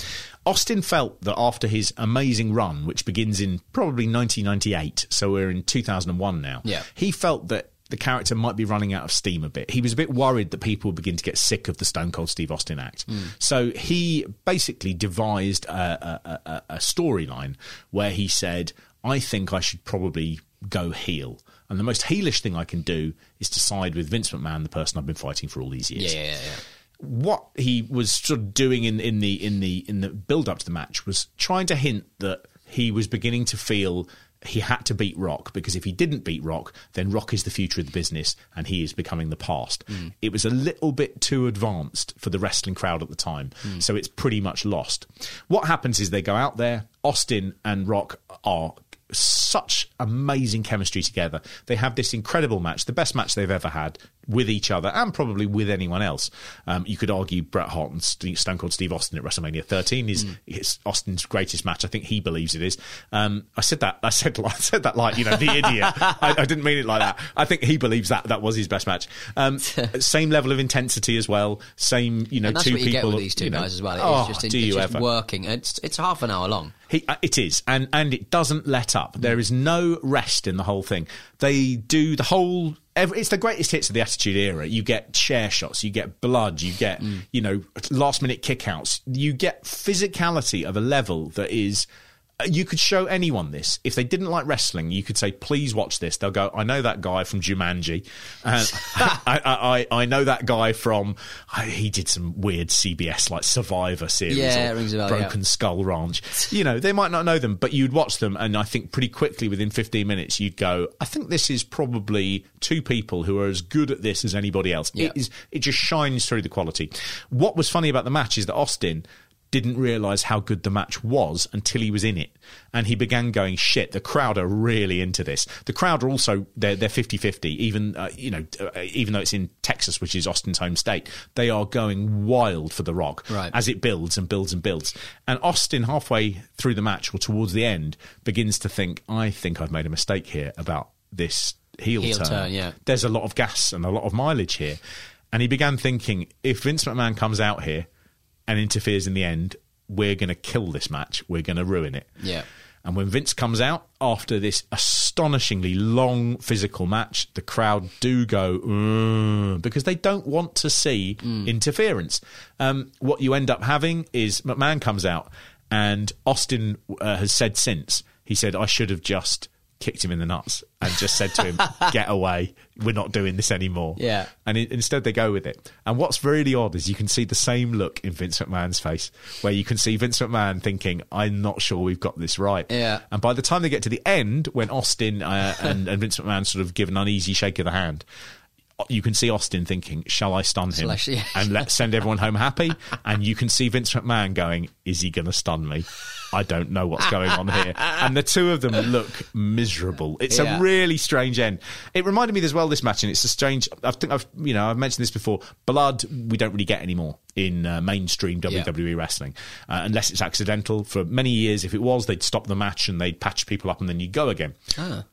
Austin felt that after his amazing run, which begins in probably 1998, so we're in 2001 now, Yeah. he felt that the character might be running out of steam a bit. He was a bit worried that people would begin to get sick of the Stone Cold Steve Austin act. Hmm. So he basically devised a, a, a, a storyline where he said, I think I should probably go heel. And the most heelish thing I can do is to side with Vince McMahon, the person I've been fighting for all these years yeah, yeah, yeah. what he was sort of doing in, in the in the in the build up to the match was trying to hint that he was beginning to feel he had to beat Rock because if he didn't beat Rock, then Rock is the future of the business and he is becoming the past. Mm. It was a little bit too advanced for the wrestling crowd at the time, mm. so it's pretty much lost. What happens is they go out there, Austin and Rock are such amazing chemistry together. They have this incredible match, the best match they've ever had with each other and probably with anyone else. Um, you could argue Bret Hart and St- Stone Cold Steve Austin at WrestleMania 13 is, is Austin's greatest match. I think he believes it is. Um, I said that. I said I said that like you know the idiot. I, I didn't mean it like that. I think he believes that that was his best match. Um, same level of intensity as well. Same you know two you people. these two you know, guys as well. It's oh, just, do it's you just ever? working. It's it's half an hour long. He, uh, it is, and and it doesn't let up. There is no rest in the whole thing. They do the whole. Every, it's the greatest hits of the Attitude Era. You get chair shots, you get blood, you get you know last minute kickouts. You get physicality of a level that is. You could show anyone this. If they didn't like wrestling, you could say, "Please watch this." They'll go, "I know that guy from Jumanji, and I, I, I I know that guy from I, he did some weird CBS like Survivor series, Yeah, or it rings a bell, yeah. Broken Skull Ranch. You know, they might not know them, but you'd watch them, and I think pretty quickly within 15 minutes, you'd go, I think this is probably two people who are as good at this as anybody else. Yeah. It, is, it just shines through the quality. What was funny about the match is that Austin didn't realize how good the match was until he was in it and he began going shit the crowd are really into this the crowd are also they're they're 50-50 even uh, you know uh, even though it's in Texas which is Austin's home state they are going wild for the rock Right. as it builds and builds and builds. And Austin, halfway through the match or towards the end, begins to think, I think I've made a mistake here about this heel, Heel turn, yeah. There's a lot of gas and a lot of mileage here. And he began thinking, if Vince McMahon comes out here and interferes in the end, we're going to kill this match. We're going to ruin it. Yeah. And when Vince comes out after this astonishingly long physical match, the crowd do go "Mm," because they don't want to see interference. Um, what you end up having is McMahon comes out, and Austin uh, has said since he said, "I should have just." Kicked him in the nuts and just said to him, "Get away! We're not doing this anymore." Yeah. and instead they go with it. And what's really odd is you can see the same look in Vince McMahon's face, where you can see Vince McMahon thinking, "I'm not sure we've got this right." Yeah. And by the time they get to the end, when Austin uh, and, and Vince McMahon sort of give an uneasy shake of the hand, you can see Austin thinking, "Shall I stun him Slash- yeah. and let's send everyone home happy?" And you can see Vince McMahon going, "Is he going to stun me?" I don't know what's going on here. And the two of them look miserable. It's Yeah. a really strange end. It reminded me as well this match, and it's a strange. I think I've you know I've mentioned this before. Blood we don't really get anymore in uh, mainstream WWE wrestling uh, unless it's accidental. For many years, if it was, they'd stop the match and they'd patch people up and then you'd go again.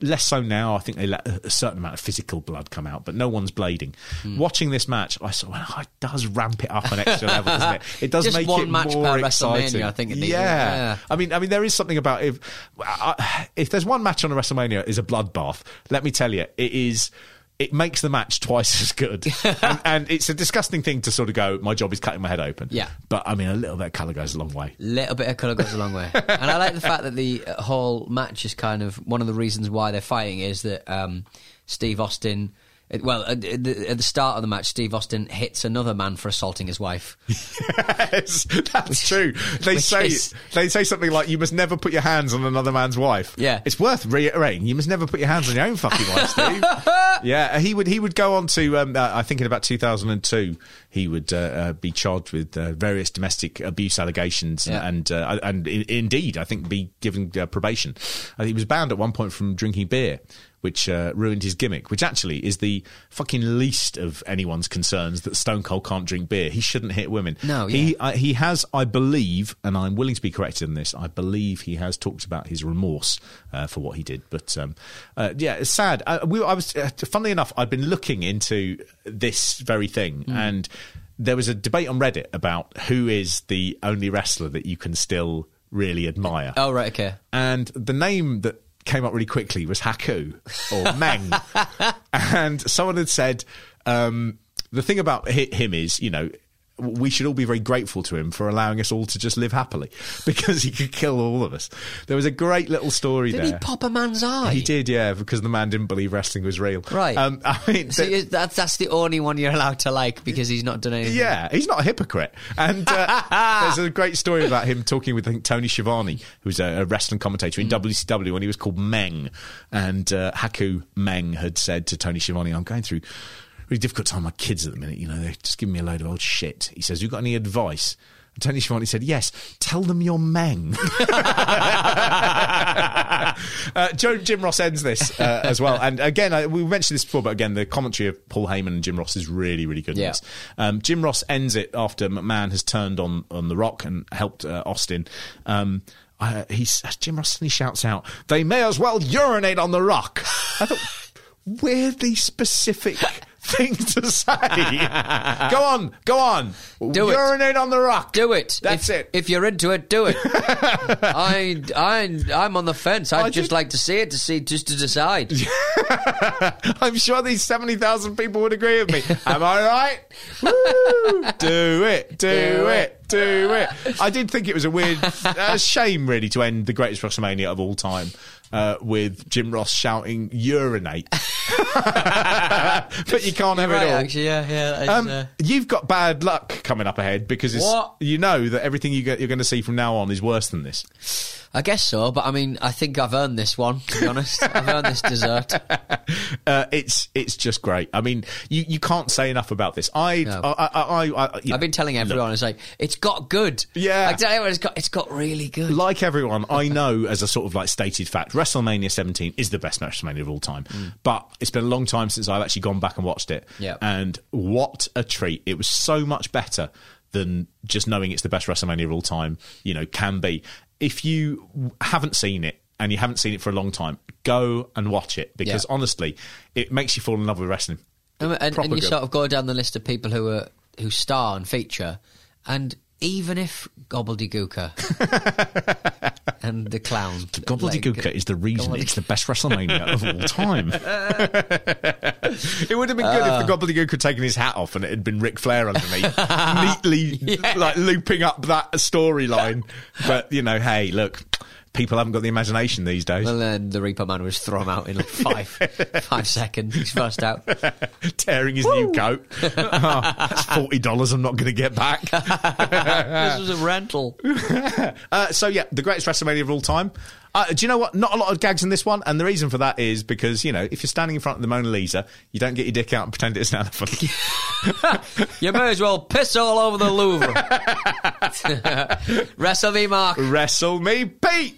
Less so now. I think they let a certain amount of physical blood come out, but no one's blading. Watching this match, I saw well, it does ramp it up an extra level, doesn't it? It does Just make one it match more per exciting. WrestleMania, I think it yeah. yeah. I mean, I mean, there is something about if I- if there's one match on a WrestleMania is a bloodbath. Let me tell you, it is. It makes the match twice as good, and, and it's a disgusting thing to sort of go. My job is cutting my head open. Yeah. but I mean, a little bit of colour goes a long way. Little bit of colour goes a long way, and I like the fact that the uh, whole match is kind of one of the reasons why they're fighting is that um, Steve Austin. Well, at the, at the start of the match, Steve Austin hits another man for assaulting his wife. yes, that's true. They say is- they say something like, "You must never put your hands on another man's wife." Yeah. it's worth reiterating. You must never put your hands on your own fucking wife, Steve. yeah, he would. He would go on to. Um, uh, I think in about 2002, he would uh, uh, be charged with uh, various domestic abuse allegations, Yeah. and uh, and indeed, I think be given uh, probation. He was banned at one point from drinking beer. Which uh, ruined his gimmick, which actually is the fucking least of anyone's concerns that Stone Cold can't drink beer. He shouldn't hit women. No, he yeah. uh, he has, I believe, and I'm willing to be corrected in this. I believe he has talked about his remorse uh, for what he did. But um, uh, yeah, it's sad. Uh, we, I was, uh, funnily enough, I'd been looking into this very thing Mm. and. There was a debate on Reddit about who is the only wrestler that you can still really admire. Oh, right, okay. And the name that came up really quickly was Haku or Meng. and someone had said um, the thing about him is, you know, we should all be very grateful to him for allowing us all to just live happily because he could kill all of us. There was a great little story Did there. he pop a man's eye? He did, yeah, because the man didn't believe wrestling was real. Right. Um, I mean, So th- is- that's that's the only one you're allowed to like because he's not done anything. yeah, he's not a hypocrite. And uh, there's a great story about him talking with I think, Tony Schiavone, who's a, a wrestling commentator in WCW when he was called Meng. And uh, Haku Meng had said to Tony Schiavone, I'm going through really difficult time with my kids at the minute. You know, they're just giving me a load of old shit. He says, You got any advice? And Tony Schiavone said, Yes, tell them you're Meng. uh, Joe, Jim Ross ends this uh, as well. And again, I, we mentioned this before, but again, the commentary of Paul Heyman and Jim Ross is really, really good. Yeah. Um, Jim Ross ends it after McMahon has turned on, on The Rock and helped uh, Austin. Um, uh, he's, Jim Ross suddenly shouts out, They may as well urinate on The Rock. I thought, weirdly specific thing to say. go on, go on. Do it. urinate on The Rock. Do it. That's if, it. If you're into it, do it. I, I, I'm on the fence. I'd I just did- like to see it to see, just to decide. I'm sure these 70,000 people would agree with me. Am I right? Woo! Do it, do, Do it, do it. I did think it was a weird uh, shame, really, to end the greatest WrestleMania of all time uh, with Jim Ross shouting urinate. but you can't have right, it all. actually, yeah, yeah. is, Um, uh, you've got bad luck coming up ahead because you know that everything you get, you're going to see from now on is worse than this. I guess so, but I mean, I think I've earned this one. To be honest, I've earned this dessert. Uh, it's it's just great. I mean, you, you can't say enough about this. I No. I, I, I, know, I've been telling everyone, look, it's like it's got good. Yeah. I tell you what, it's got it's got really good. like everyone, I know as a sort of like stated fact, WrestleMania 17 is the best WrestleMania of all time. But it's been a long time since I've actually gone back and watched it. Mm. Yeah. And what a treat. It was so much better than just knowing it's the best WrestleMania of all time, you know, can be. If you haven't seen it and you haven't seen it for a long time, go and watch it because Yeah. honestly, it makes you fall in love with wrestling. And, and, and you good. sort of go down the list of people who are who star and feature, and even if Gobbledygooker and the clown, Gobbledygooker like, is the reason Gobbledygook- it's the best WrestleMania of all time. it would have been good Uh. if the Gobbledygook had taken his hat off and it had been Ric Flair underneath, neatly like looping up that storyline. But you know, hey, look, people haven't got the imagination these days. Well, then the Repo Man was thrown out in like five five seconds. He's first out. Tearing his new coat. Oh, that's forty dollars. I'm not going to get back. this was a rental. Uh, so yeah, the greatest WrestleMania of all time. Uh, do you know what? Not a lot of gags in this one, and the reason for that is because you know if you're standing in front of the Mona Lisa, you don't get your dick out and pretend it's an elephant. You may as well piss all over the Louvre. Wrestle me, Mark. Wrestle me, Pete.